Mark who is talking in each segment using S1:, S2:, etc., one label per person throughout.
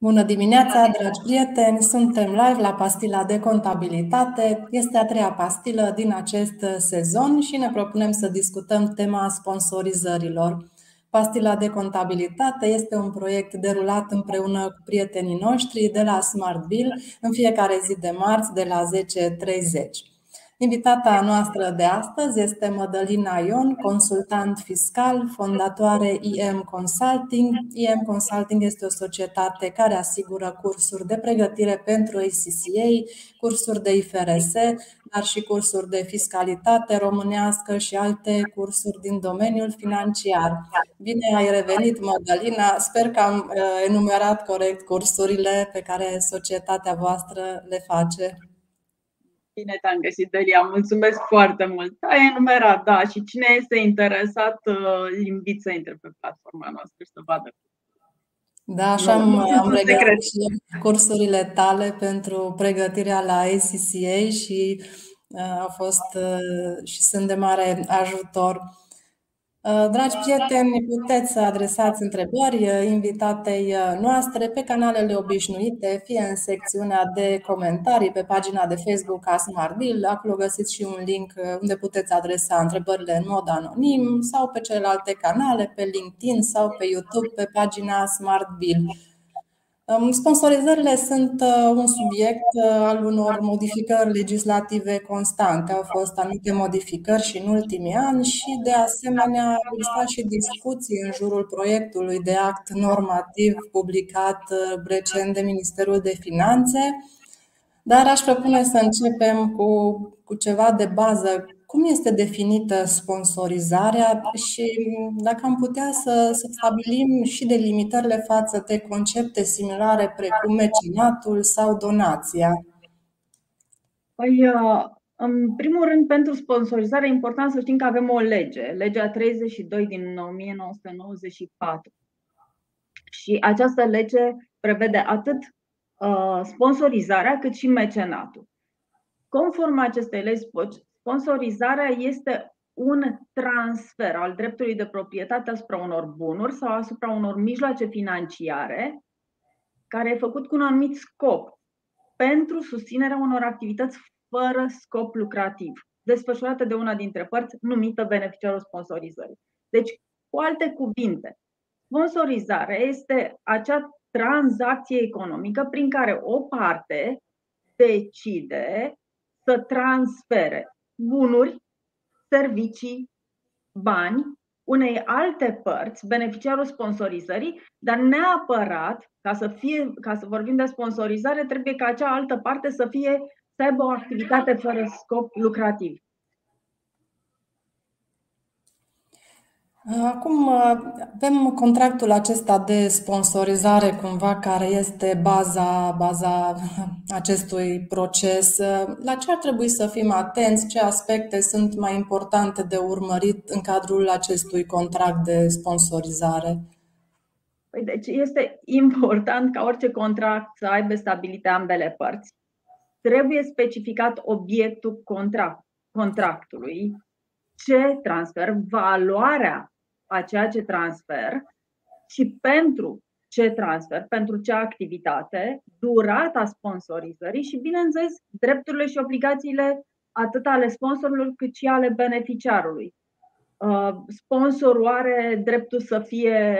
S1: Bună dimineața, dragi prieteni! Suntem live la pastila de contabilitate. Este a treia pastilă din acest sezon și ne propunem să discutăm tema sponsorizărilor. Pastila de contabilitate este un proiect derulat împreună cu prietenii noștri de la Smart Bill în fiecare zi de marți de la 10.30. Invitata noastră de astăzi este Mădălina Ion, consultant fiscal, fondatoare IM Consulting. IM Consulting este o societate care asigură cursuri de pregătire pentru ACCA, cursuri de IFRS, dar și cursuri de fiscalitate românească și alte cursuri din domeniul financiar. Bine ai revenit, Mădălina! Sper că am uh, enumerat corect cursurile pe care societatea voastră le face.
S2: Bine te-am găsit, Delia. Mulțumesc foarte mult. Ai enumerat, da. Și cine este interesat, uh, îl invit să intre pe platforma noastră și să vadă.
S1: Da, așa am, am regăsit și cursurile tale pentru pregătirea la ACCA și uh, a fost uh, și sunt de mare ajutor. Uh, dragi prieteni, puteți să adresați întrebări uh, invitatei uh, noastre pe canalele obișnuite, fie în secțiunea de comentarii pe pagina de Facebook a SmartBill. Acolo găsiți și un link unde puteți adresa întrebările în mod anonim sau pe celelalte canale, pe LinkedIn sau pe YouTube, pe pagina SmartBill. Sponsorizările sunt uh, un subiect uh, al unor modificări legislative constante. Au fost anumite modificări și în ultimii ani și, de asemenea, au existat și discuții în jurul proiectului de act normativ publicat uh, recent de Ministerul de Finanțe. Dar aș propune să începem cu, cu ceva de bază cum este definită sponsorizarea și dacă am putea să, să stabilim și delimitările față de concepte similare precum mecenatul sau donația?
S2: Păi, uh, în primul rând, pentru sponsorizare e important să știm că avem o lege, legea 32 din 1994. Și această lege prevede atât uh, sponsorizarea cât și mecenatul. Conform acestei legi, Sponsorizarea este un transfer al dreptului de proprietate asupra unor bunuri sau asupra unor mijloace financiare care e făcut cu un anumit scop pentru susținerea unor activități fără scop lucrativ, desfășurate de una dintre părți numită beneficiarul sponsorizării. Deci, cu alte cuvinte, sponsorizarea este acea tranzacție economică prin care o parte decide să transfere bunuri, servicii, bani unei alte părți, beneficiarul sponsorizării, dar neapărat, ca să, fie, ca să vorbim de sponsorizare, trebuie ca acea altă parte să fie să aibă o activitate fără scop lucrativ.
S1: Acum avem contractul acesta de sponsorizare cumva care este baza, baza acestui proces. La ce ar trebui să fim atenți? Ce aspecte sunt mai importante de urmărit în cadrul acestui contract de sponsorizare?
S2: Păi deci este important ca orice contract să aibă stabilite ambele părți. Trebuie specificat obiectul contract, contractului, ce transfer, valoarea a ceea ce transfer și pentru ce transfer, pentru ce activitate, durata sponsorizării și, bineînțeles, drepturile și obligațiile atât ale sponsorului cât și ale beneficiarului. Uh, sponsorul are dreptul să fie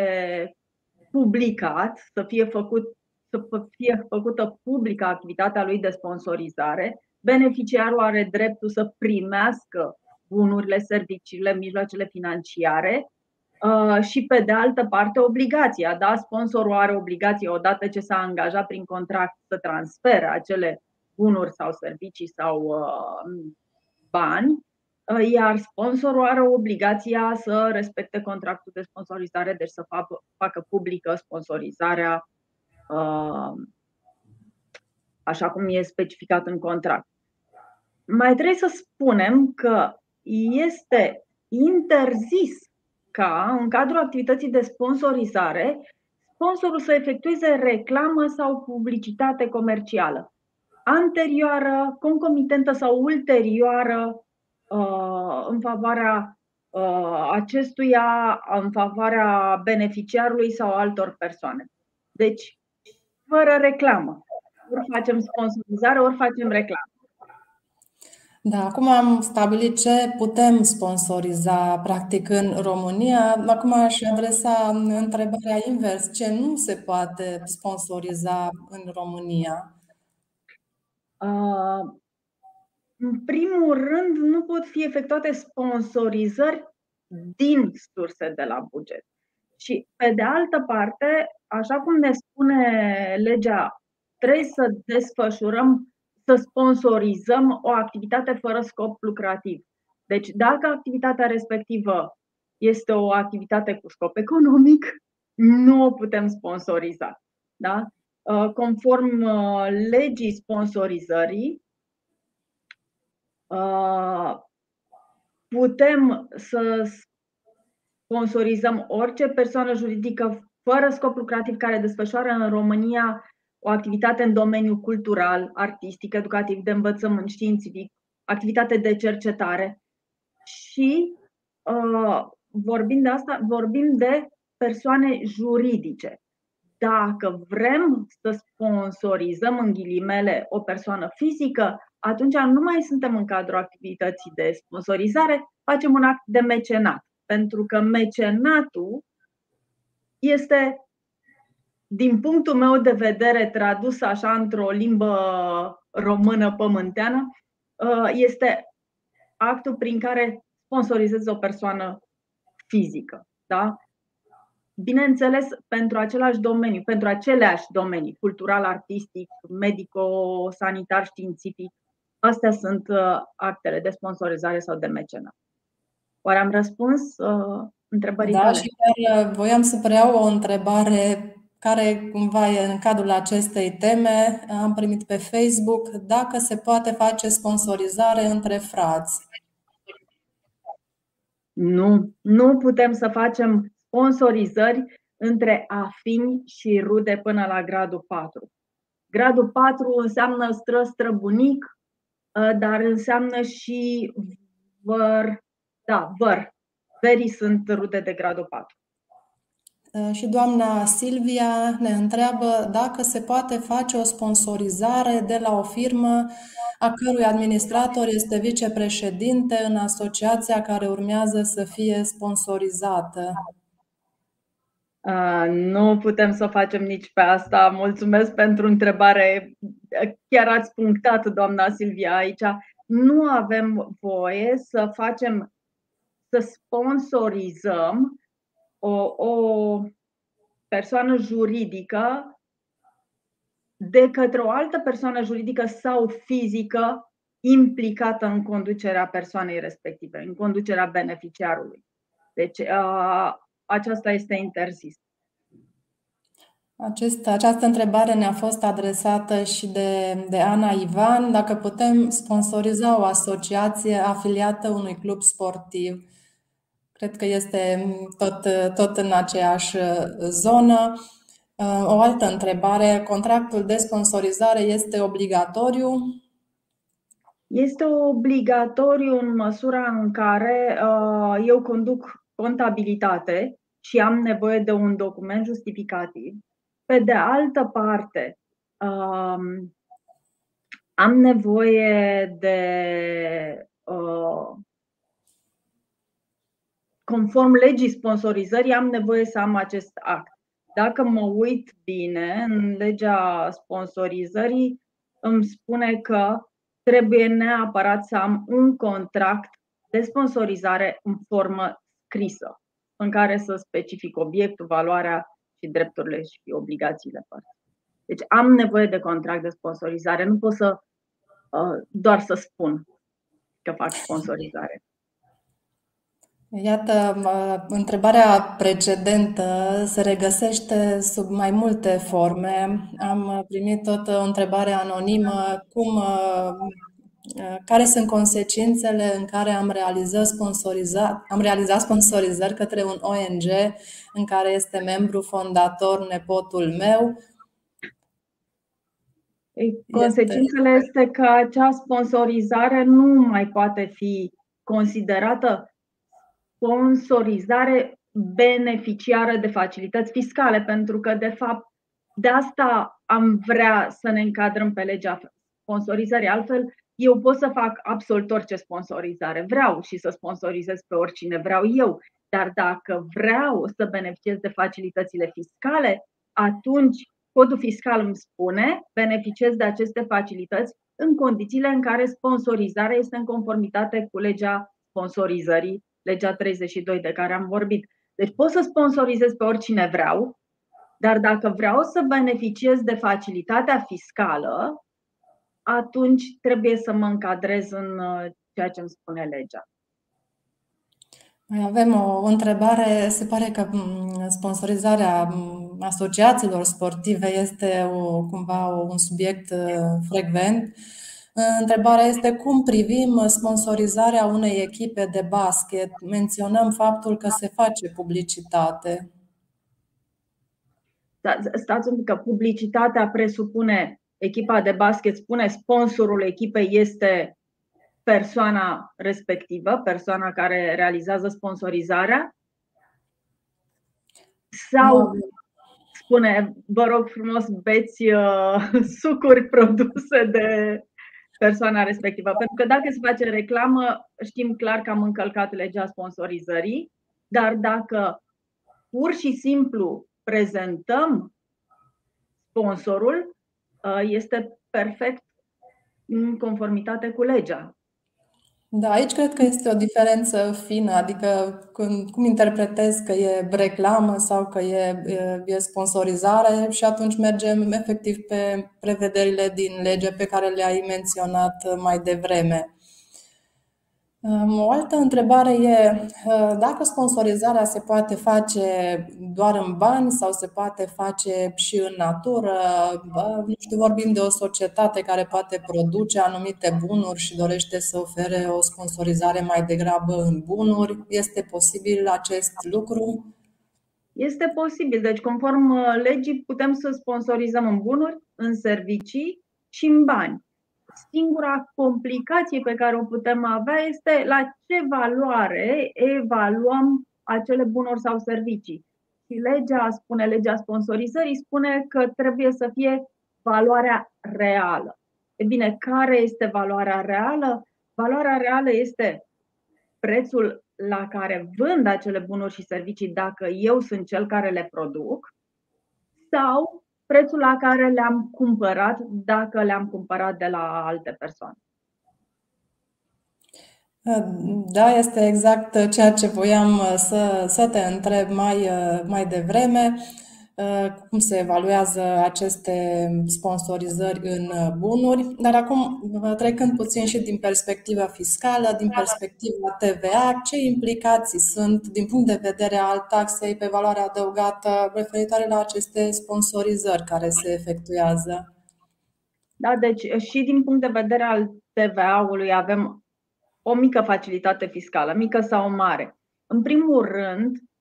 S2: publicat, să fie, făcut, să fie făcută publică activitatea lui de sponsorizare. Beneficiarul are dreptul să primească bunurile, serviciile, mijloacele financiare Uh, și pe de altă parte obligația. Da? Sponsorul are obligație odată ce s-a angajat prin contract să transfere acele bunuri sau servicii sau uh, bani, uh, iar sponsorul are obligația să respecte contractul de sponsorizare, deci să facă, facă publică sponsorizarea așa cum e specificat în contract. Mai trebuie să spunem că este interzis ca, în cadrul activității de sponsorizare, sponsorul să efectueze reclamă sau publicitate comercială anterioară, concomitentă sau ulterioară uh, în favoarea uh, acestuia, în favoarea beneficiarului sau altor persoane. Deci, fără reclamă. Ori facem sponsorizare, ori facem reclamă.
S1: Da, acum am stabilit ce putem sponsoriza practic în România. Acum aș adresa întrebarea invers. Ce nu se poate sponsoriza în România?
S2: Uh, în primul rând, nu pot fi efectuate sponsorizări din surse de la buget. Și, pe de altă parte, așa cum ne spune legea, trebuie să desfășurăm să sponsorizăm o activitate fără scop lucrativ. Deci, dacă activitatea respectivă este o activitate cu scop economic, nu o putem sponsoriza. Da? Uh, conform uh, legii sponsorizării, uh, putem să sponsorizăm orice persoană juridică fără scop lucrativ care desfășoară în România o activitate în domeniul cultural, artistic, educativ, de învățământ științific, activitate de cercetare. Și uh, vorbim de asta, vorbim de persoane juridice. Dacă vrem să sponsorizăm în ghilimele o persoană fizică, atunci nu mai suntem în cadrul activității de sponsorizare, facem un act de mecenat. Pentru că mecenatul este din punctul meu de vedere, tradus așa într-o limbă română pământeană, uh, este actul prin care sponsorizezi o persoană fizică. Da? Bineînțeles, pentru același domeniu, pentru aceleași domenii, cultural, artistic, medico-sanitar, științific, astea sunt uh, actele de sponsorizare sau de mecenat. Oare am răspuns uh, întrebării
S1: da,
S2: tale?
S1: și chiar uh, voiam să preiau o întrebare care cumva e în cadrul acestei teme. Am primit pe Facebook dacă se poate face sponsorizare între frați.
S2: Nu, nu putem să facem sponsorizări între afini și rude până la gradul 4. Gradul 4 înseamnă stră străbunic, ă, dar înseamnă și văr, da, văr. Verii sunt rude de gradul 4.
S1: Uh, și doamna Silvia ne întreabă dacă se poate face o sponsorizare de la o firmă a cărui administrator este vicepreședinte în asociația care urmează să fie sponsorizată.
S2: Uh, nu putem să facem nici pe asta. Mulțumesc pentru întrebare. Chiar ați punctat, doamna Silvia, aici. Nu avem voie să facem, să sponsorizăm o, o persoană juridică de către o altă persoană juridică sau fizică implicată în conducerea persoanei respective, în conducerea beneficiarului. Deci a, aceasta este interzis.
S1: Acest, această întrebare ne-a fost adresată și de, de Ana Ivan, dacă putem sponsoriza o asociație afiliată unui club sportiv Cred că este tot, tot în aceeași uh, zonă. Uh, o altă întrebare. Contractul de sponsorizare este obligatoriu?
S2: Este obligatoriu în măsura în care uh, eu conduc contabilitate și am nevoie de un document justificativ. Pe de altă parte, um, am nevoie de conform legii sponsorizării, am nevoie să am acest act. Dacă mă uit bine în legea sponsorizării, îmi spune că trebuie neapărat să am un contract de sponsorizare în formă scrisă, în care să specific obiectul, valoarea și drepturile și obligațiile părții. Deci am nevoie de contract de sponsorizare, nu pot să uh, doar să spun că fac sponsorizare.
S1: Iată, întrebarea precedentă se regăsește sub mai multe forme. Am primit tot o întrebare anonimă, cum, care sunt consecințele în care am realizat, sponsorizat, am realizat sponsorizări către un ONG în care este membru fondator nepotul meu.
S2: Consecințele este că acea sponsorizare nu mai poate fi considerată sponsorizare beneficiară de facilități fiscale, pentru că, de fapt, De asta am vrea să ne încadrăm pe legea sponsorizării. Altfel, eu pot să fac absolut orice sponsorizare vreau și să sponsorizez pe oricine vreau eu. Dar dacă vreau să beneficiez de facilitățile fiscale, atunci codul fiscal îmi spune beneficiez de aceste facilități în condițiile în care sponsorizarea este în conformitate cu legea sponsorizării, legea 32 de care am vorbit. Deci pot să sponsorizez pe oricine vreau, dar dacă vreau să beneficiez de facilitatea fiscală, atunci trebuie să mă încadrez în uh, ceea ce îmi spune legea.
S1: Mai avem o întrebare. Se pare că mm, sponsorizarea mm, asociațiilor sportive este o, cumva un subiect uh, frecvent. Întrebarea este cum privim sponsorizarea unei echipe de basket. Menționăm faptul că se face publicitate.
S2: Da, stați un pic, că publicitatea presupune, echipa de basket spune sponsorul echipei este persoana respectivă, persoana care realizează sponsorizarea? Sau spune, vă rog frumos, beți uh, sucuri produse de persoana respectivă. Pentru că dacă se face reclamă, știm clar că am încălcat legea sponsorizării, dar dacă pur și simplu prezentăm sponsorul, uh, este perfect în conformitate cu legea.
S1: Da, aici cred că este o diferență fină, adică când, cum interpretezi că e reclamă sau că e, e sponsorizare și atunci mergem efectiv pe prevederile din lege pe care le-ai menționat mai devreme. O altă întrebare e ă, dacă sponsorizarea se poate face doar în bani sau se poate face și în natură. Nu știu, vorbim de o societate care poate produce anumite bunuri și dorește să ofere o sponsorizare mai degrabă în bunuri. Este posibil acest lucru?
S2: Este posibil. Deci, conform ă, legii, putem să sponsorizăm în bunuri, în servicii și în bani singura complicație pe care o putem avea este la ce valoare evaluăm acele bunuri sau servicii. Și legea spune, legea sponsorizării spune că trebuie să fie valoarea reală. E bine, care este valoarea reală? Valoarea reală este prețul la care vând acele bunuri și servicii dacă eu sunt cel care le produc sau prețul la care le-am cumpărat dacă le-am cumpărat de la alte persoane.
S1: Da, este exact ceea ce voiam să, să te întreb mai, mai devreme. Uh, cum se evaluează aceste sponsorizări în uh, bunuri, dar acum uh, trecând puțin și din perspectiva fiscală, din perspectiva TVA, ce implicații sunt din punct de vedere al taxei pe valoare adăugată referitoare la aceste sponsorizări care se efectuează?
S2: Da, deci și din punct de vedere al TVA-ului avem o mică facilitate fiscală, mică sau mare. În primul rând, Uh,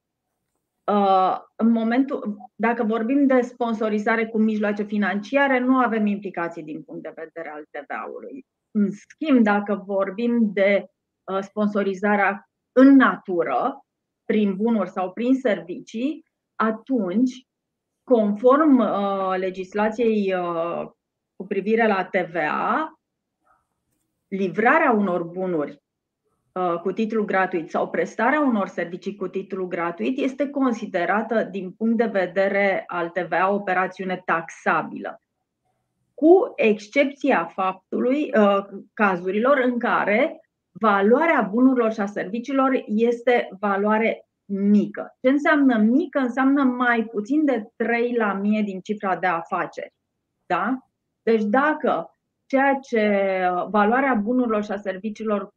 S2: în momentul, dacă vorbim de sponsorizare cu mijloace financiare, nu avem implicații din punct de vedere al TVA-ului. În schimb, dacă vorbim de uh, sponsorizarea în natură, prin bunuri sau prin servicii, atunci, conform uh, legislației cu privire la TVA, livrarea unor bunuri Uh, cu titlu gratuit sau prestarea unor servicii cu titlu gratuit este considerată din punct de vedere al TVA operațiune taxabilă. Cu excepția faptului, uh, cazurilor în care valoarea bunurilor și a serviciilor este valoare mică. Ce înseamnă mică? Înseamnă mai puțin de 3 la mie din cifra de afaceri. Da? Deci dacă ceea ce valoarea bunurilor și a serviciilor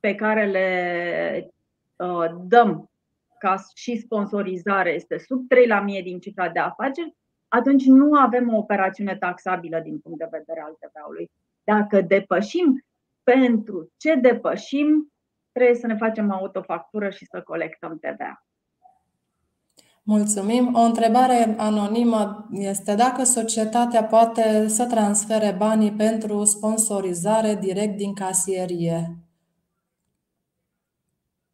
S2: pe care le uh, dăm ca și sponsorizare este sub 3 la mie din cifra de afaceri, atunci nu avem o operațiune taxabilă din punct de vedere al TVA-ului. Dacă depășim, pentru ce depășim, trebuie să ne facem autofactură și să colectăm TVA.
S1: Mulțumim. O întrebare anonimă este dacă societatea poate să transfere banii pentru sponsorizare direct din casierie.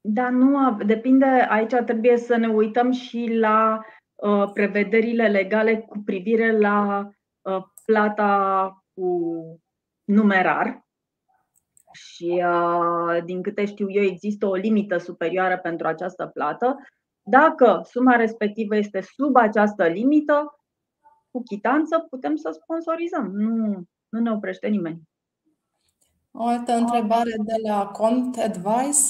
S2: Dar nu, depinde, aici trebuie să ne uităm și la uh, prevederile legale cu privire la uh, plata cu numerar. Și din câte știu eu, există o limită superioară pentru această plată. Dacă suma respectivă este sub această limită, cu chitanță putem să sponsorizăm. Nu, nu ne oprește nimeni.
S1: O altă întrebare de la Cont Advice.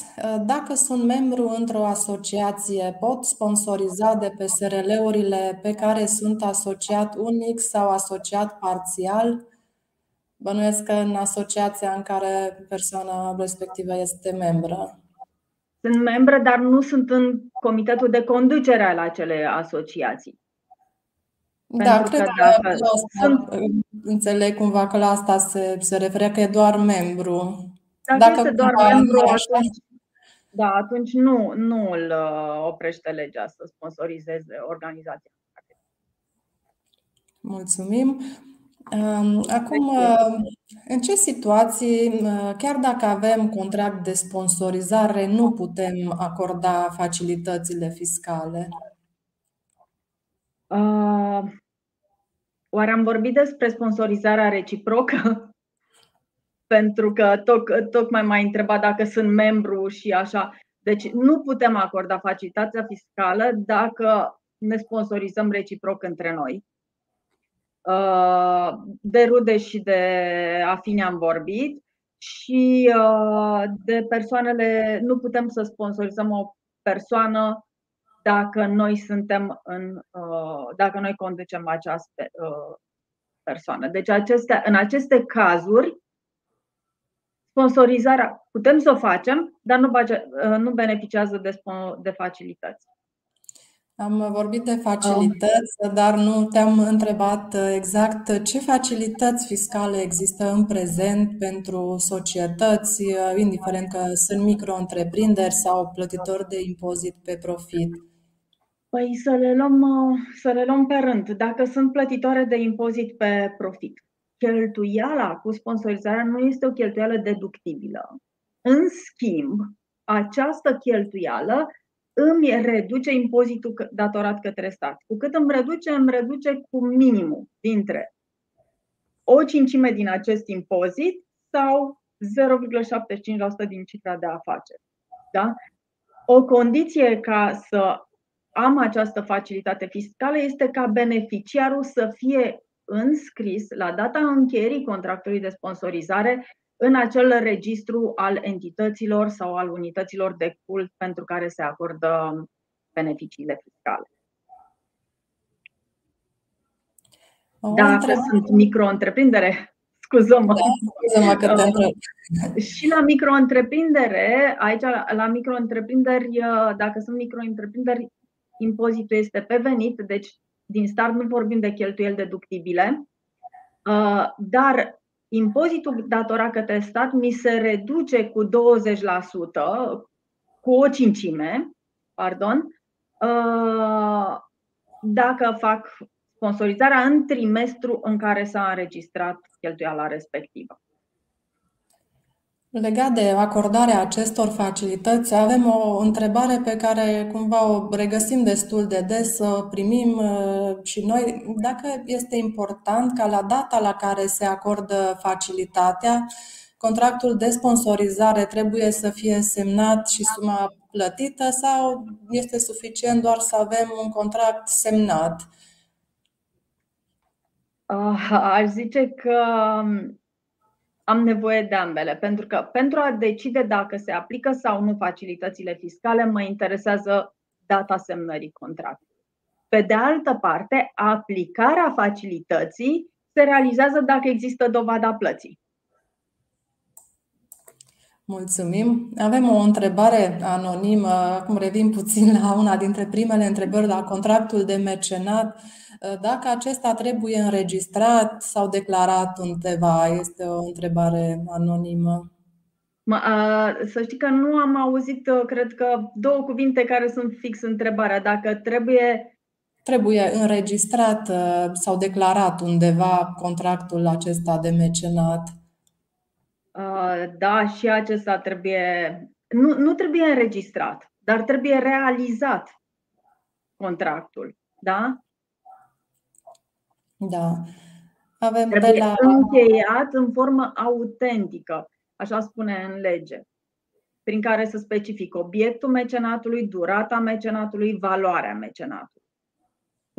S1: Dacă sunt membru într-o asociație, pot sponsoriza de pe SRL-urile pe care sunt asociat unic sau asociat parțial? Bănuiesc că în asociația în care persoana respectivă este membră.
S2: Sunt membră, dar nu sunt în comitetul de conducere al acelei asociații.
S1: Da, cred că, că dacă asta, sunt... înțeleg cumva că la asta se, se referea că e doar membru.
S2: Dacă, dacă este doar membru, atunci, da, atunci nu, nu îl uh, oprește legea să sponsorizeze organizația.
S1: Mulțumim. Um, acum, uh, în ce situații, uh, chiar dacă avem contract de sponsorizare, nu putem acorda facilitățile fiscale?
S2: Uh, oare am vorbit despre sponsorizarea reciprocă? Pentru că toc, tocmai m-ai întrebat dacă sunt membru și așa. Deci nu putem acorda facilitatea fiscală dacă ne sponsorizăm reciproc între noi. Uh, de rude și de afine am vorbit și uh, de persoanele, nu putem să sponsorizăm o persoană dacă noi suntem în, uh, dacă noi conducem această uh, persoană. Deci aceste, în aceste cazuri, sponsorizarea putem să o facem, dar nu, uh, nu beneficiază de, de facilități.
S1: Am vorbit de facilități, dar nu te-am întrebat exact ce facilități fiscale există în prezent pentru societăți, indiferent că sunt micro-întreprinderi sau plătitori de impozit pe profit.
S2: Păi să le, luăm, să le luăm pe rând. Dacă sunt plătitoare de impozit pe profit, cheltuiala cu sponsorizarea nu este o cheltuială deductibilă. În schimb, această cheltuială îmi reduce impozitul datorat către stat. Cu cât îmi reduce, îmi reduce cu minimum dintre o cincime din acest impozit sau 0,75% din cifra de afaceri. Da? O condiție ca să am această facilitate fiscală este ca beneficiarul să fie înscris la data încheierii contractului de sponsorizare în acel registru al entităților sau al unităților de cult pentru care se acordă beneficiile fiscale. Dacă sunt micro-întreprindere, scuză-mă. Da,
S1: scuză-mă că te întreb.
S2: Și la micro-întreprindere, aici la, la micro-întreprinderi, dacă sunt micro-întreprinderi, impozitul este pe venit, deci din start nu vorbim de cheltuieli deductibile, uh, dar impozitul datorat către stat mi se reduce cu 20%, cu o cincime, pardon, uh, dacă fac sponsorizarea în trimestru în care s-a înregistrat cheltuiala respectivă.
S1: Legat de acordarea acestor facilități, avem o întrebare pe care cumva o regăsim destul de des, să primim uh, și noi, dacă este important ca la data la care se acordă facilitatea, contractul de sponsorizare trebuie să fie semnat și suma plătită sau este suficient doar să avem un contract semnat?
S2: Uh, aș zice că um, am nevoie de ambele, pentru că pentru a decide dacă se aplică sau nu facilitățile fiscale, mă interesează data semnării contractului. Pe de altă parte, aplicarea facilității se realizează dacă există dovada plății.
S1: Mulțumim. Avem o întrebare anonimă. Acum revin puțin la una dintre primele întrebări la contractul de mecenat. Dacă acesta trebuie înregistrat sau declarat undeva, este o întrebare anonimă.
S2: Să știi că nu am auzit, cred că, două cuvinte care sunt fix întrebarea. Dacă trebuie.
S1: Trebuie înregistrat sau declarat undeva contractul acesta de mecenat.
S2: Da, și acesta trebuie. Nu, nu trebuie înregistrat, dar trebuie realizat contractul. Da?
S1: Da. Avem
S2: Trebuie
S1: de la...
S2: încheiat în formă autentică, așa spune în lege, prin care să specific obiectul mecenatului, durata mecenatului, valoarea mecenatului.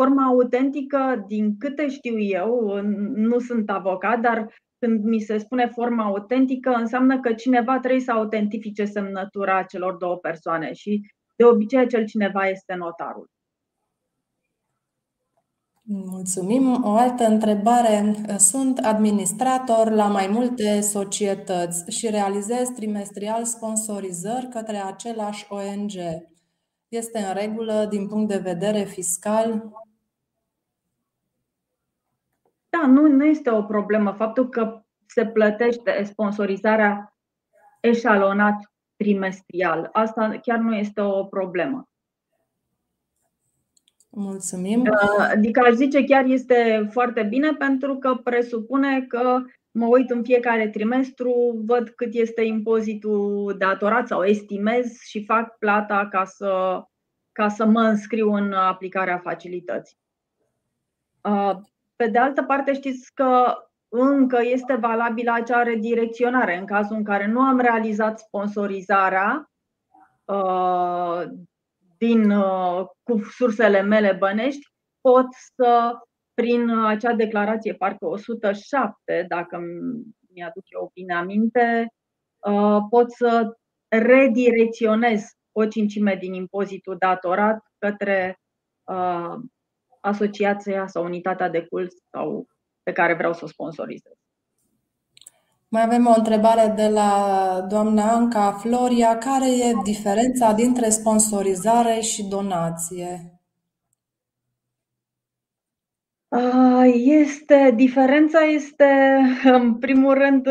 S2: Forma autentică, din câte știu eu, nu sunt avocat, dar când mi se spune forma autentică, înseamnă că cineva trebuie să autentifice semnătura celor două persoane și de obicei acel cineva este notarul.
S1: Mulțumim. O altă întrebare. Sunt administrator la mai multe societăți și realizez trimestrial sponsorizări către același ONG. Este în regulă din punct de vedere fiscal?
S2: Da, nu, nu este o problemă. Faptul că se plătește sponsorizarea eșalonat trimestrial, asta chiar nu este o problemă.
S1: Mulțumim.
S2: Adică aș zice chiar este foarte bine pentru că presupune că mă uit în fiecare trimestru, văd cât este impozitul datorat sau estimez și fac plata ca să, ca să mă înscriu în aplicarea facilității. Pe de altă parte, știți că încă este valabilă acea redirecționare în cazul în care nu am realizat sponsorizarea din, uh, cu sursele mele bănești, pot să, prin acea declarație, parcă 107, dacă mi-aduc eu bine aminte, uh, pot să redirecționez o cincime din impozitul datorat către uh, asociația sau unitatea de cult sau pe care vreau să o sponsorizez.
S1: Mai avem o întrebare de la doamna Anca Floria. Care e diferența dintre sponsorizare și donație?
S2: Este, diferența este, în primul rând,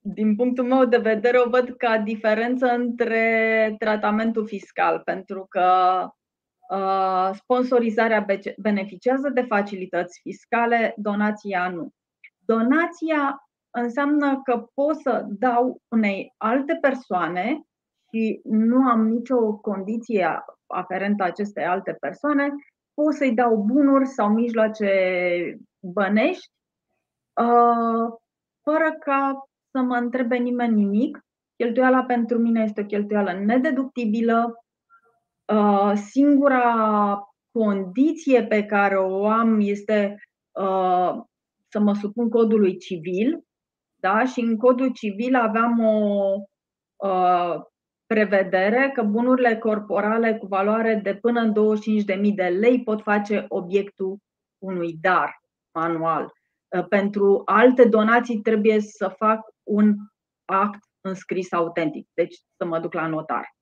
S2: din punctul meu de vedere, o văd ca diferență între tratamentul fiscal, pentru că sponsorizarea beneficiază de facilități fiscale, donația nu. Donația înseamnă că pot să dau unei alte persoane și nu am nicio condiție aferentă acestei alte persoane, pot să-i dau bunuri sau mijloace bănești, uh, fără ca să mă întrebe nimeni nimic. Cheltuiala pentru mine este o cheltuială nedeductibilă. Uh, singura condiție pe care o am este uh, să mă supun codului civil da? Și în codul civil aveam o uh, prevedere că bunurile corporale cu valoare de până în 25.000 de lei pot face obiectul unui dar manual. Uh, pentru alte donații trebuie să fac un act înscris autentic, deci să mă duc la notar.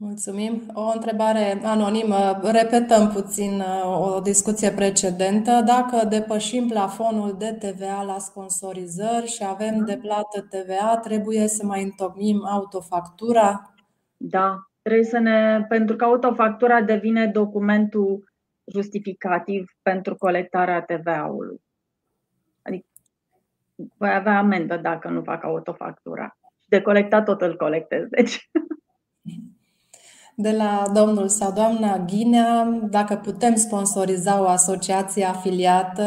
S1: Mulțumim. O întrebare anonimă. Repetăm puțin uh, o discuție precedentă. Dacă depășim plafonul de TVA la sponsorizări și avem de plată TVA, trebuie să mai întocmim autofactura?
S2: Da, trebuie să ne. pentru că autofactura devine documentul justificativ pentru colectarea TVA-ului. Adică voi avea amendă dacă nu fac autofactura. De colectat tot îl colectez, deci.
S1: de la domnul sau doamna Ghinea, dacă putem sponsoriza o asociație afiliată,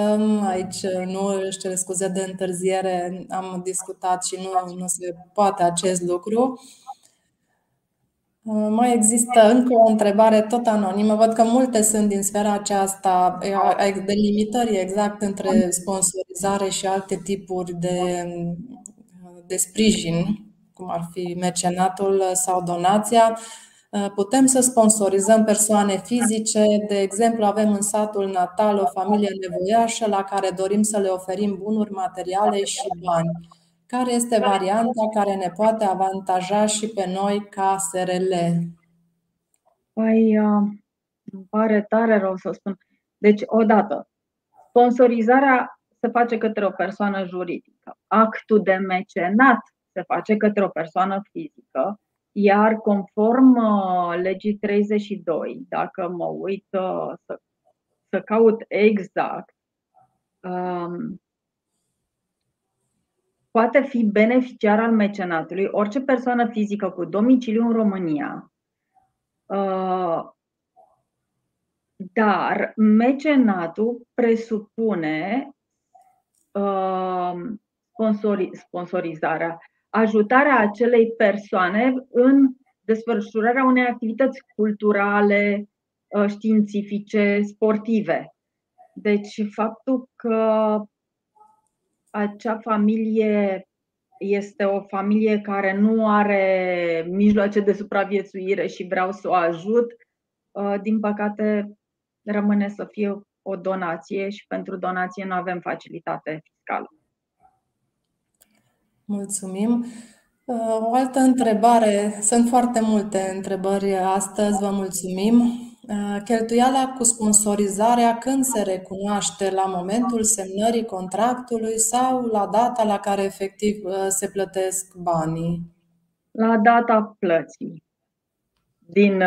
S1: aici nu își cer scuze de întârziere, am discutat și nu, nu se poate acest lucru. Mai există încă o întrebare tot anonimă. Văd că multe sunt din sfera aceasta de limitări exact între sponsorizare și alte tipuri de, de sprijin, cum ar fi mecenatul sau donația. Uh, putem să sponsorizăm persoane fizice, de exemplu, avem în satul natal o familie nevoiașă la care dorim să le oferim bunuri materiale și bani. Care este varianta care ne poate avantaja și pe noi ca SRL?
S2: Păi, uh, îmi pare tare rău să spun. Deci, odată, sponsorizarea se face către o persoană juridică. Actul de mecenat se face către o persoană fizică iar conform uh, legii 32, dacă mă uit uh, să, să caut exact, um, poate fi beneficiar al mecenatului orice persoană fizică cu domiciliu în România, uh, Dar mecenatul presupune uh, sponsori, sponsorizarea, ajutarea acelei persoane în desfășurarea unei activități culturale, uh, științifice, sportive. Deci faptul că acea familie este o familie care nu are mijloace de supraviețuire și vreau să o ajut, uh, din păcate rămâne să fie o donație și pentru donație nu avem facilitate fiscală.
S1: Mulțumim. Uh, o altă întrebare, sunt foarte multe întrebări astăzi, vă mulțumim. Uh, cheltuiala cu sponsorizarea când se recunoaște la momentul semnării contractului sau la data la care efectiv uh, se plătesc banii?
S2: La data plății. Din,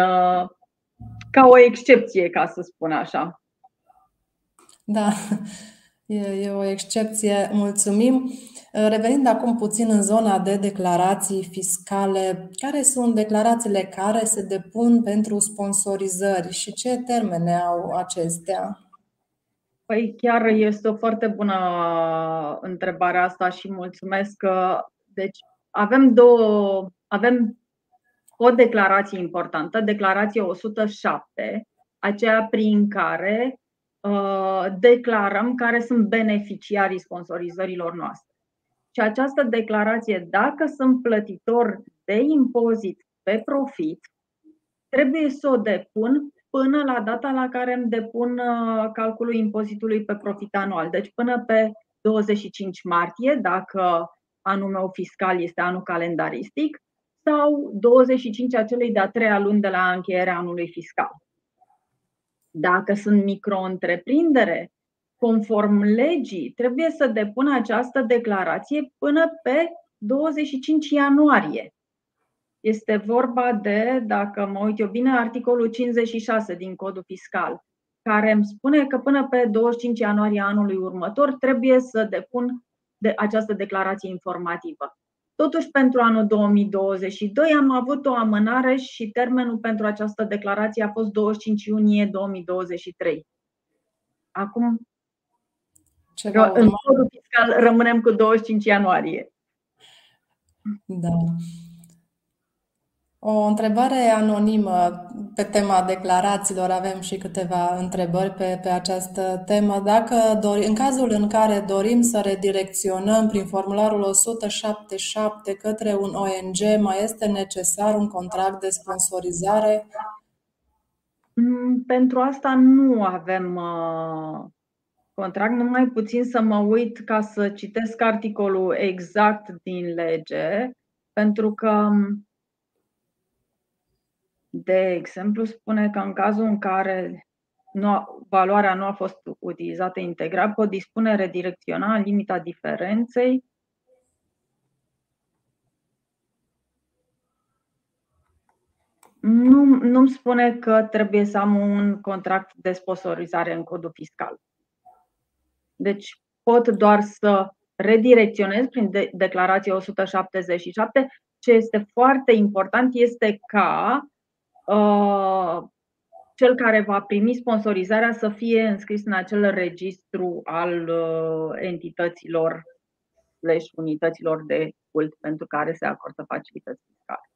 S2: ca o excepție, ca să spun așa.
S1: Da, e, e o excepție. Mulțumim. Revenind acum puțin în zona de declarații fiscale, care sunt declarațiile care se depun pentru sponsorizări și ce termene au acestea?
S2: Păi chiar este o foarte bună întrebare asta și mulțumesc că deci avem două avem o declarație importantă, declarația 107, aceea prin care uh, declarăm care sunt beneficiarii sponsorizărilor noastre. Și această declarație, dacă sunt plătitor de impozit pe profit, trebuie să o depun până la data la care îmi depun uh, calculul impozitului pe profit anual. Deci până pe 25 martie, dacă anul meu fiscal este anul calendaristic, sau 25 acelei de-a treia luni de la încheierea anului fiscal. Dacă sunt micro-întreprindere, conform legii, trebuie să depună această declarație până pe 25 ianuarie. Este vorba de, dacă mă uit eu bine, articolul 56 din codul fiscal, care îmi spune că până pe 25 ianuarie anului următor trebuie să depun de această declarație informativă. Totuși, pentru anul 2022 am avut o amânare și termenul pentru această declarație a fost 25 iunie 2023. Acum ce în codul fiscal rămânem cu 25 ianuarie.
S1: Da. O întrebare anonimă pe tema declarațiilor. Avem și câteva întrebări pe, pe această temă. Dacă dori, în cazul în care dorim să redirecționăm prin formularul 177 către un ONG, mai este necesar un contract de sponsorizare?
S2: Mm, pentru asta nu avem uh, contract, numai puțin să mă uit ca să citesc articolul exact din lege, pentru că, de exemplu, spune că în cazul în care nu, valoarea nu a fost utilizată integral, pot dispune redirecționa în limita diferenței Nu, nu-mi spune că trebuie să am un contract de sponsorizare în codul fiscal. Deci pot doar să redirecționez prin de- declarația 177. Ce este foarte important este ca uh, cel care va primi sponsorizarea să fie înscris în acel registru al uh, entităților slash unităților de cult pentru care se acordă facilități fiscale.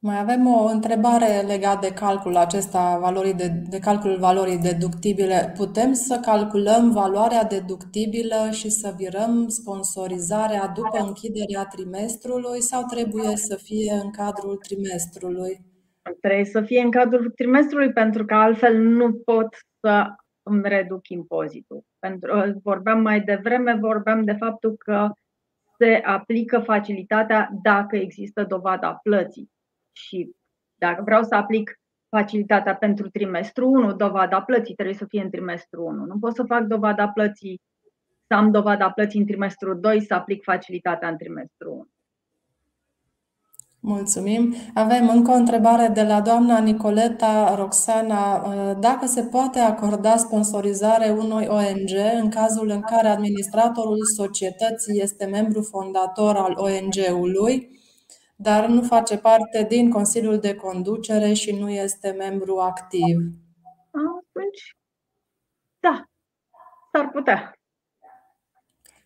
S1: Mai avem o întrebare legată de calculul acesta, valorii de, de calculul valorii deductibile. Putem să calculăm valoarea deductibilă și să virăm sponsorizarea după închiderea trimestrului sau trebuie să fie în cadrul trimestrului?
S2: Trebuie să fie în cadrul trimestrului pentru că altfel nu pot să îmi reduc impozitul. Pentru, vorbeam mai devreme, vorbeam de faptul că se aplică facilitatea dacă există dovada plății și dacă vreau să aplic facilitatea pentru trimestru 1, dovada plății trebuie să fie în trimestru 1. Nu pot să fac dovada plății, să am dovada plății în trimestru 2, să aplic facilitatea în trimestru 1.
S1: Mulțumim. Avem încă o întrebare de la doamna Nicoleta Roxana. Dacă se poate acorda sponsorizare unui ONG în cazul în care administratorul societății este membru fondator al ONG-ului, dar nu face parte din Consiliul de Conducere și nu este membru activ.
S2: atunci, da, s-ar putea.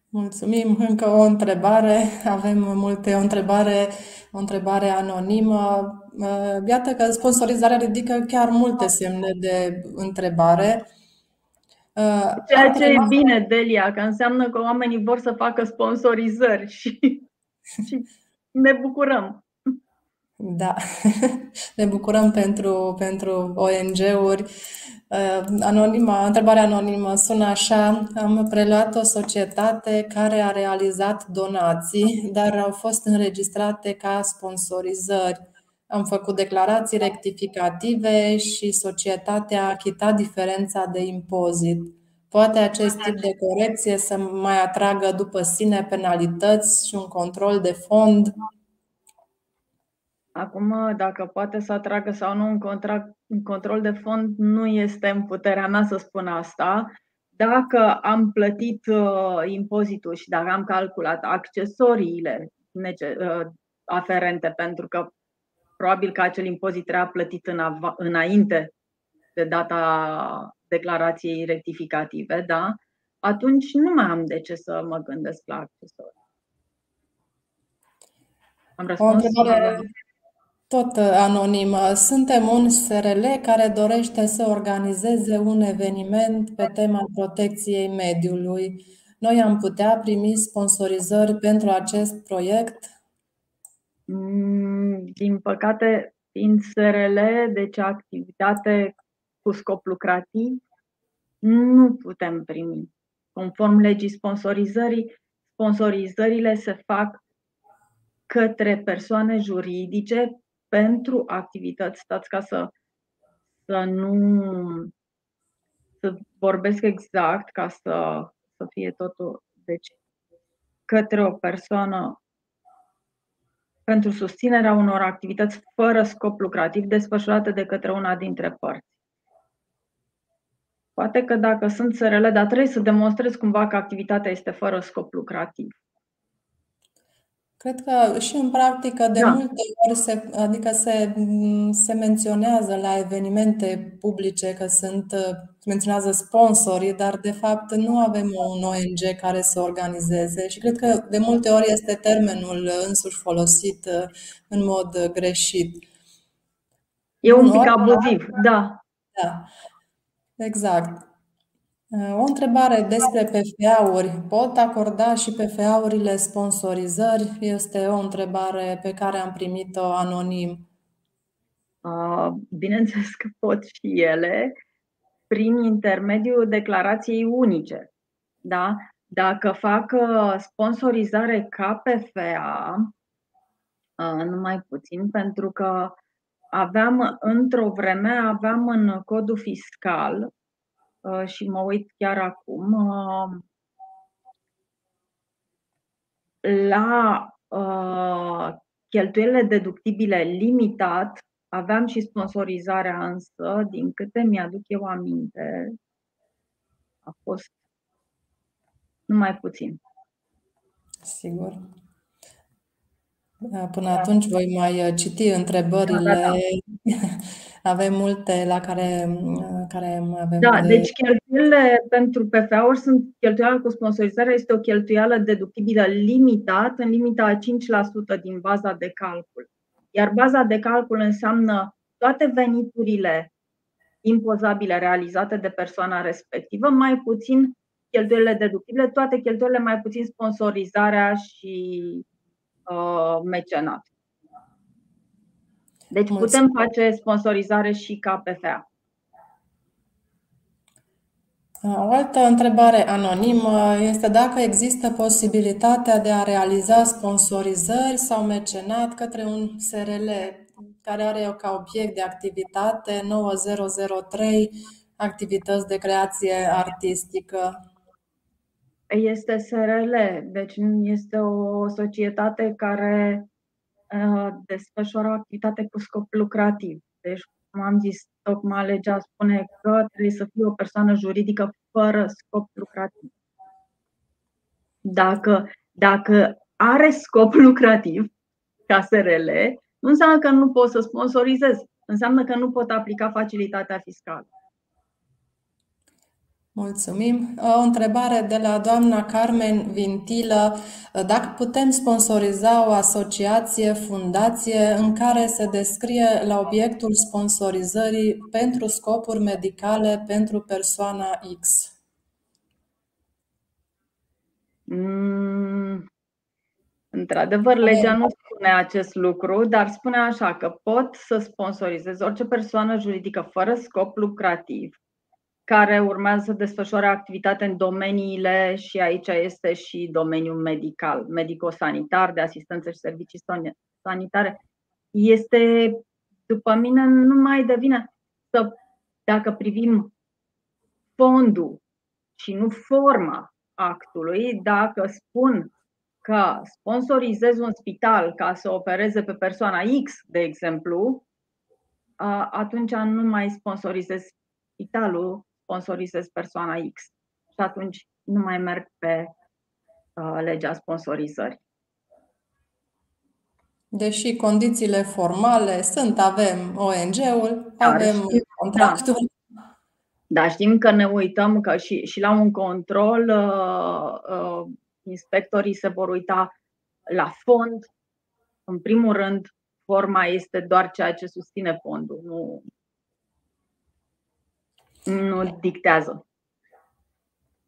S1: Mulțumim. Încă o întrebare. Avem multe. O întrebare, o întrebare anonimă. Uh, iată că sponsorizarea ridică chiar multe semne de întrebare.
S2: Uh, Ceea ce e bine, Delia, că înseamnă că oamenii vor să facă sponsorizări și, și ne bucurăm.
S1: Da, ne bucurăm pentru, pentru ONG-uri. Uh, anonima, întrebarea anonimă sună așa. Am preluat o societate care a realizat donații, dar au fost înregistrate ca sponsorizări. Am făcut declarații rectificative și societatea a achitat diferența de impozit. Poate acest tip de corecție să mai atragă după sine penalități și un control de fond
S2: Acum, dacă poate să atragă sau nu un, contract, un control de fond, nu este în puterea mea să spun asta. Dacă am plătit uh, impozitul și dacă am calculat accesoriile nece- uh, aferente, pentru că probabil că acel impozit trebuia plătit în av- înainte de data declarației rectificative, da? atunci nu mai am de ce să mă gândesc la accesorii.
S1: Am răspuns? O întrebare tot uh, anonim. Suntem un SRL care dorește să organizeze un eveniment pe tema protecției mediului. Noi am putea primi sponsorizări pentru acest proiect?
S2: Mm, din păcate, fiind SRL, deci activitate cu scop lucrativ, nu putem primi. Conform legii sponsorizării, sponsorizările se fac către persoane juridice pentru activități, stați ca să, să nu să vorbesc exact ca să, să fie totul deci către o persoană pentru susținerea unor activități fără scop lucrativ desfășurate de către una dintre părți. Poate că dacă sunt SRL, dar trebuie să demonstrez cumva că activitatea este fără scop lucrativ.
S1: Cred că și în practică de da. multe ori se, adică se, se menționează la evenimente publice că sunt se menționează sponsorii, dar de fapt nu avem un ONG care să organizeze și cred că de multe ori este termenul însuși folosit în mod greșit.
S2: E un pic abuziv, da.
S1: Da, exact. O întrebare despre PFA-uri. Pot acorda și PFA-urile sponsorizări? Este o întrebare pe care am primit-o anonim.
S2: Bineînțeles că pot și ele prin intermediul declarației unice. Da? Dacă fac uh, sponsorizare ca PFA, uh, numai puțin, pentru că aveam, într-o vreme, aveam în codul fiscal Uh, și mă uit chiar acum uh, la uh, cheltuielile deductibile limitat, aveam și sponsorizarea însă, din câte mi-aduc eu aminte, a fost numai puțin.
S1: Sigur. Până atunci voi mai citi întrebările. Da, da, da. Avem multe la care, care avem.
S2: Da, de... deci cheltuielile pentru PFA-uri sunt cheltuiala cu sponsorizare, este o cheltuială deductibilă limitat, în limita a 5% din baza de calcul. Iar baza de calcul înseamnă toate veniturile impozabile realizate de persoana respectivă, mai puțin cheltuielile deductibile, toate cheltuielile mai puțin sponsorizarea și uh, mecenat. Deci putem face sponsorizare și ca PFA.
S1: O altă întrebare anonimă este dacă există posibilitatea de a realiza sponsorizări sau mecenat către un SRL care are ca obiect de activitate 9003 activități de creație artistică.
S2: Este SRL, deci este o societate care Uh, desfășoară o activitate cu scop lucrativ. Deci, cum am zis, tocmai legea spune că trebuie să fie o persoană juridică fără scop lucrativ. Dacă, dacă are scop lucrativ, ca SRL, nu înseamnă că nu pot să sponsorizez, înseamnă că nu pot aplica facilitatea fiscală.
S1: Mulțumim. O întrebare de la doamna Carmen Vintilă. Dacă putem sponsoriza o asociație, fundație în care se descrie la obiectul sponsorizării pentru scopuri medicale pentru persoana X?
S2: Mm, într-adevăr, legea nu spune acest lucru, dar spune așa că pot să sponsorizez orice persoană juridică fără scop lucrativ care urmează să desfășoare activitate în domeniile și aici este și domeniul medical, medico-sanitar, de asistență și servicii sanitare. Este, după mine, nu mai devine să, dacă privim fondul și nu forma actului, dacă spun că sponsorizez un spital ca să opereze pe persoana X, de exemplu, atunci nu mai sponsorizez spitalul, sponsorizez persoana X. Și atunci nu mai merg pe uh, legea sponsorizării.
S1: Deși condițiile formale sunt, avem ONG-ul, Dar avem știm, contractul.
S2: Da. Dar știm că ne uităm că și, și la un control uh, uh, inspectorii se vor uita la fond. În primul rând, forma este doar ceea ce susține fondul, nu, nu dictează.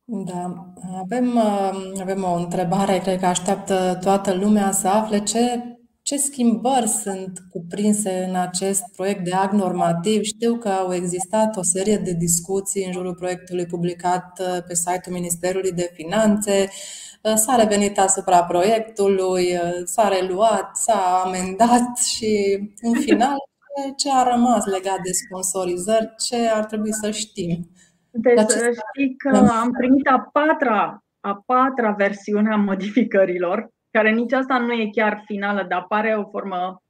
S1: Da, avem, uh, avem o întrebare, cred că așteaptă toată lumea să afle ce, ce schimbări sunt cuprinse în acest proiect de act normativ. Știu că au existat o serie de discuții în jurul proiectului publicat uh, pe site-ul Ministerului de Finanțe. Uh, s-a revenit asupra proiectului, s-a reluat, s-a amendat și în final ce a rămas legat de sponsorizări, ce ar trebui să știm.
S2: Deci să știi că am primit a patra, a patra versiune a modificărilor, care nici asta nu e chiar finală, dar pare o formă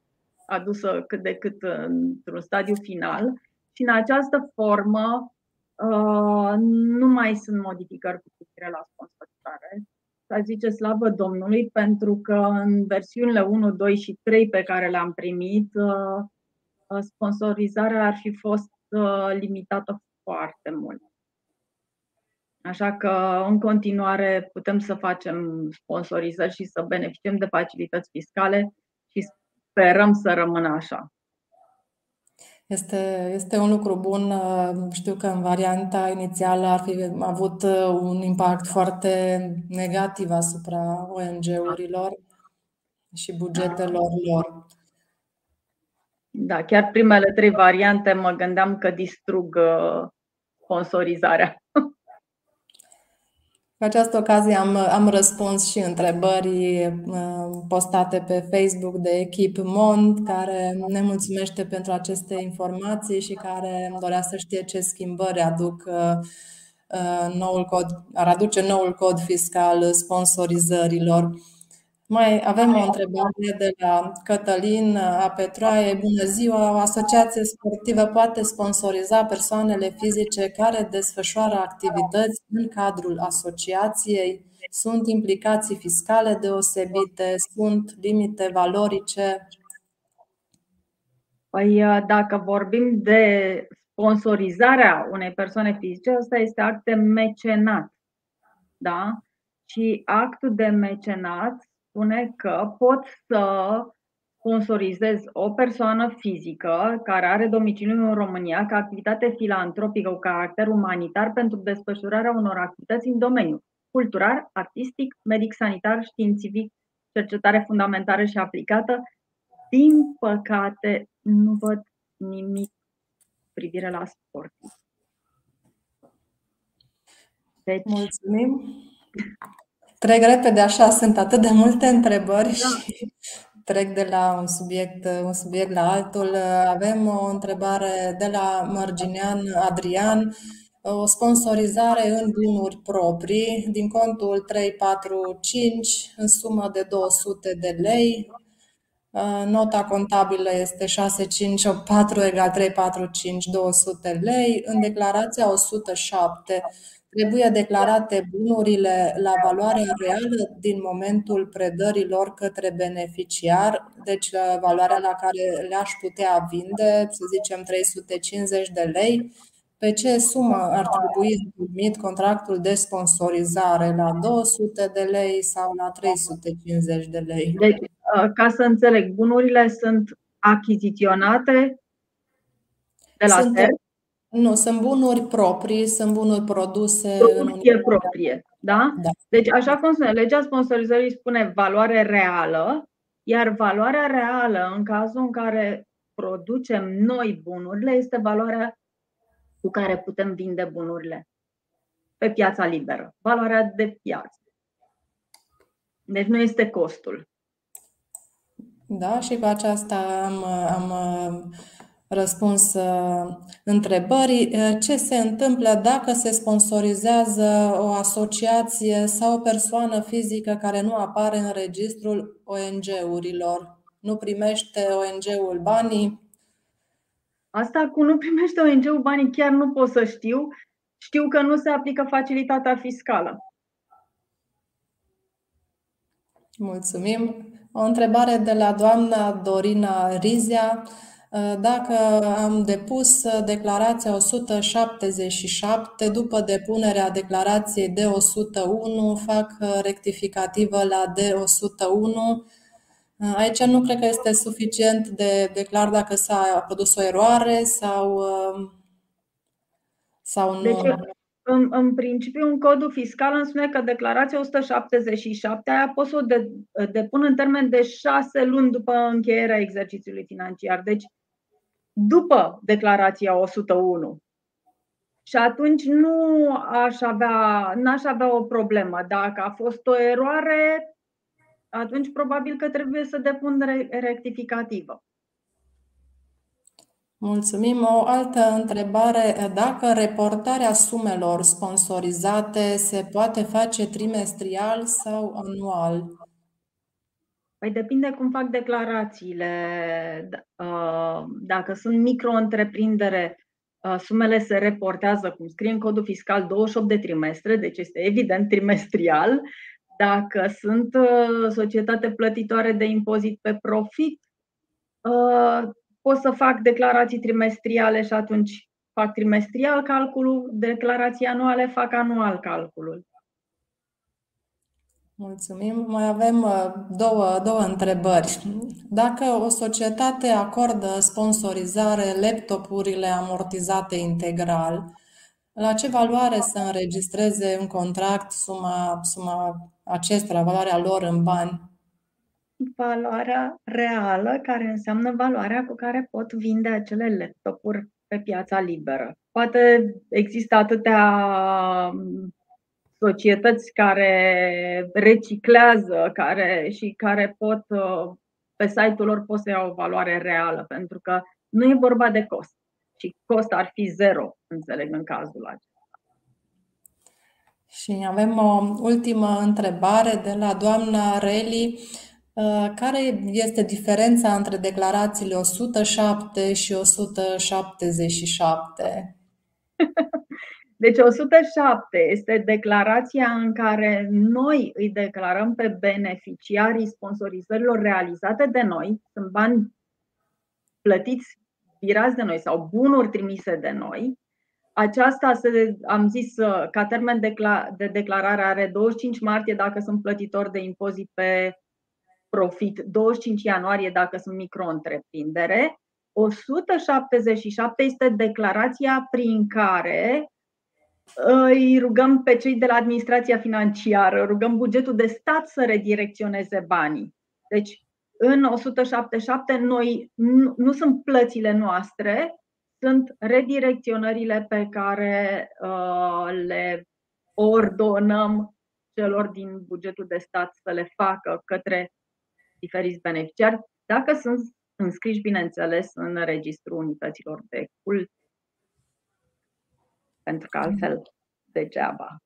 S2: adusă cât de cât într-un stadiu final. Și în această formă uh, nu mai sunt modificări cu privire la sponsorizare. Să zice slavă Domnului, pentru că în versiunile 1, 2 și 3 pe care le-am primit, uh, Uh, sponsorizarea ar fi fost uh, limitată foarte mult. Așa că, în continuare, putem să facem sponsorizări și să beneficiem de facilități fiscale și sperăm să rămână așa.
S1: Este, este un lucru bun. Uh, știu că în varianta inițială ar fi avut un impact foarte negativ asupra ONG-urilor și bugetelor lor.
S2: Da, chiar primele trei variante mă gândeam că distrug uh, sponsorizarea.
S1: Cu această ocazie am, am răspuns și întrebării uh, postate pe Facebook de Echip Mond, care ne mulțumește pentru aceste informații și care dorea să știe ce schimbări aduc uh, noul cod, ar aduce noul cod fiscal sponsorizărilor. Mai avem o întrebare de la Cătălin a Petroaie. Bună ziua! O asociație sportivă poate sponsoriza persoanele fizice care desfășoară activități în cadrul asociației? Sunt implicații fiscale deosebite? Sunt limite valorice?
S2: Păi, dacă vorbim de sponsorizarea unei persoane fizice, asta este act de mecenat. Da? Și actul de mecenat spune că pot să sponsorizez o persoană fizică care are domiciliu în România ca activitate filantropică cu caracter umanitar pentru desfășurarea unor activități în domeniu cultural, artistic, medic, sanitar, științific, cercetare fundamentală și aplicată. Din păcate, nu văd nimic privire la sport.
S1: Deci, Mulțumim! Trec repede așa, sunt atât de multe întrebări da. și trec de la un subiect, un subiect la altul. Avem o întrebare de la Mărginean Adrian, o sponsorizare în bunuri proprii din contul 345 în sumă de 200 de lei. Nota contabilă este 6584 egal 345 200 lei. În declarația 107 Trebuie declarate bunurile la valoarea reală din momentul predărilor către beneficiar, deci valoarea la care le-aș putea vinde, să zicem 350 de lei, pe ce sumă ar trebui primit contractul de sponsorizare? La 200 de lei sau la 350 de lei?
S2: Deci, uh, ca să înțeleg, bunurile sunt achiziționate de la sunt,
S1: Nu, sunt bunuri proprii, sunt bunuri produse
S2: Producție în proprie, da? da? Deci, așa cum spune, legea sponsorizării spune valoare reală, iar valoarea reală, în cazul în care producem noi bunurile, este valoarea cu care putem vinde bunurile pe piața liberă. Valoarea de piață. Deci nu este costul.
S1: Da, și cu aceasta am, am răspuns uh, întrebării. Uh, ce se întâmplă dacă se sponsorizează o asociație sau o persoană fizică care nu apare în registrul ONG-urilor? Nu primește ONG-ul banii?
S2: Asta cu nu primește ONG-ul banii chiar nu pot să știu. Știu că nu se aplică facilitatea fiscală.
S1: Mulțumim. O întrebare de la doamna Dorina Rizia. Dacă am depus declarația 177, după depunerea declarației D101, fac rectificativă la D101, Aici nu cred că este suficient de, de clar dacă s-a produs o eroare sau, sau nu.
S2: Deci, în, în principiu, în codul fiscal îmi spune că declarația 177 aia pot să o de, depun în termen de șase luni după încheierea exercițiului financiar. Deci, după declarația 101. Și atunci nu aș avea, n-aș avea o problemă. Dacă a fost o eroare, atunci probabil că trebuie să depun rectificativă.
S1: Mulțumim. O altă întrebare. Dacă reportarea sumelor sponsorizate se poate face trimestrial sau anual?
S2: Păi depinde cum fac declarațiile. Uh, dacă sunt micro-întreprindere, uh, sumele se reportează, cum scrie în codul fiscal, 28 de trimestre, deci este evident trimestrial. Dacă sunt uh, societate plătitoare de impozit pe profit, pot să fac declarații trimestriale și atunci fac trimestrial calculul, declarații anuale fac anual calculul.
S1: Mulțumim. Mai avem uh, două, două întrebări. Dacă o societate acordă sponsorizare laptopurile amortizate integral, la ce valoare să înregistreze în contract suma, suma acestora, valoarea lor în bani?
S2: Valoarea reală, care înseamnă valoarea cu care pot vinde acele laptopuri pe piața liberă. Poate există atâtea societăți care reciclează care, și care pot, uh, pe site-ul lor pot să iau o valoare reală, pentru că nu e vorba de cost. Și cost ar fi zero, înțeleg, în cazul acesta.
S1: Și avem o ultimă întrebare de la doamna Reli. Uh, care este diferența între declarațiile 107 și 177?
S2: Deci 107 este declarația în care noi îi declarăm pe beneficiarii sponsorizărilor realizate de noi, sunt bani plătiți, virați de noi sau bunuri trimise de noi. Aceasta, se, am zis, ca termen de declarare are 25 martie dacă sunt plătitor de impozit pe profit, 25 ianuarie dacă sunt micro-întreprindere. 177 este declarația prin care îi rugăm pe cei de la administrația financiară, rugăm bugetul de stat să redirecționeze banii. Deci, în 177, noi nu, nu sunt plățile noastre, sunt redirecționările pe care uh, le ordonăm celor din bugetul de stat să le facă către diferiți beneficiari, dacă sunt înscriși, bineînțeles, în registrul unităților de cult pentru că altfel degeaba.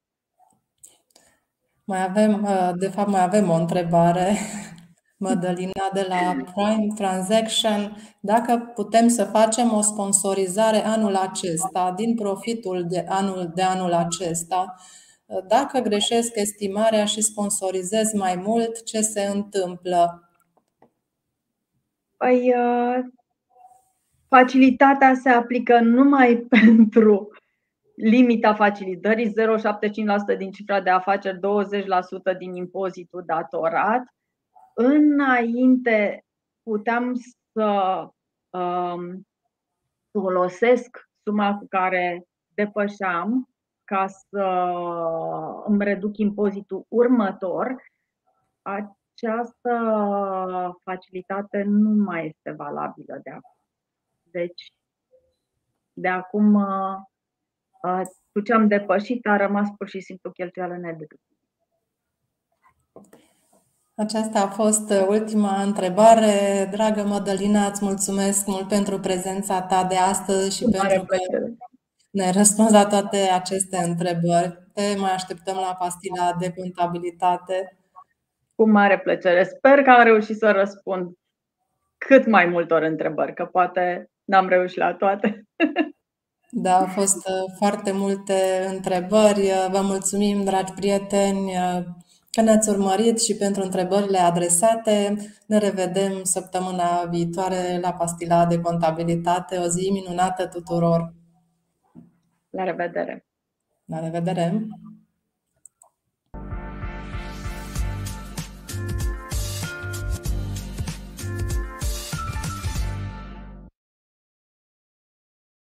S1: Mai avem, uh, de fapt, mai avem o întrebare, Mădălina, de la Prime Transaction. Dacă putem să facem o sponsorizare anul acesta, din profitul de anul, de anul acesta, uh, dacă greșesc estimarea și sponsorizez mai mult, ce se întâmplă?
S2: Păi, uh, facilitatea se aplică numai pentru limita facilitării, 0,75% din cifra de afaceri, 20% din impozitul datorat. Înainte puteam să um, folosesc suma cu care depășeam ca să îmi reduc impozitul următor, această facilitate nu mai este valabilă de acum. Deci, de acum, cu ce am depășit, a rămas pur și simplu cheltuială nedeductibilă.
S1: Aceasta a fost ultima întrebare. Dragă Mădălina, îți mulțumesc mult pentru prezența ta de astăzi și pentru că ne răspunzi la toate aceste întrebări. Te mai așteptăm la pastila de contabilitate.
S2: Cu mare plăcere. Sper că am reușit să răspund cât mai multor întrebări, că poate n-am reușit la toate.
S1: Da, au fost uh, foarte multe întrebări. Uh, vă mulțumim, dragi prieteni, uh, că ne-ați urmărit și pentru întrebările adresate. Ne revedem săptămâna viitoare la Pastila de Contabilitate. O zi minunată tuturor!
S2: La revedere!
S1: La revedere!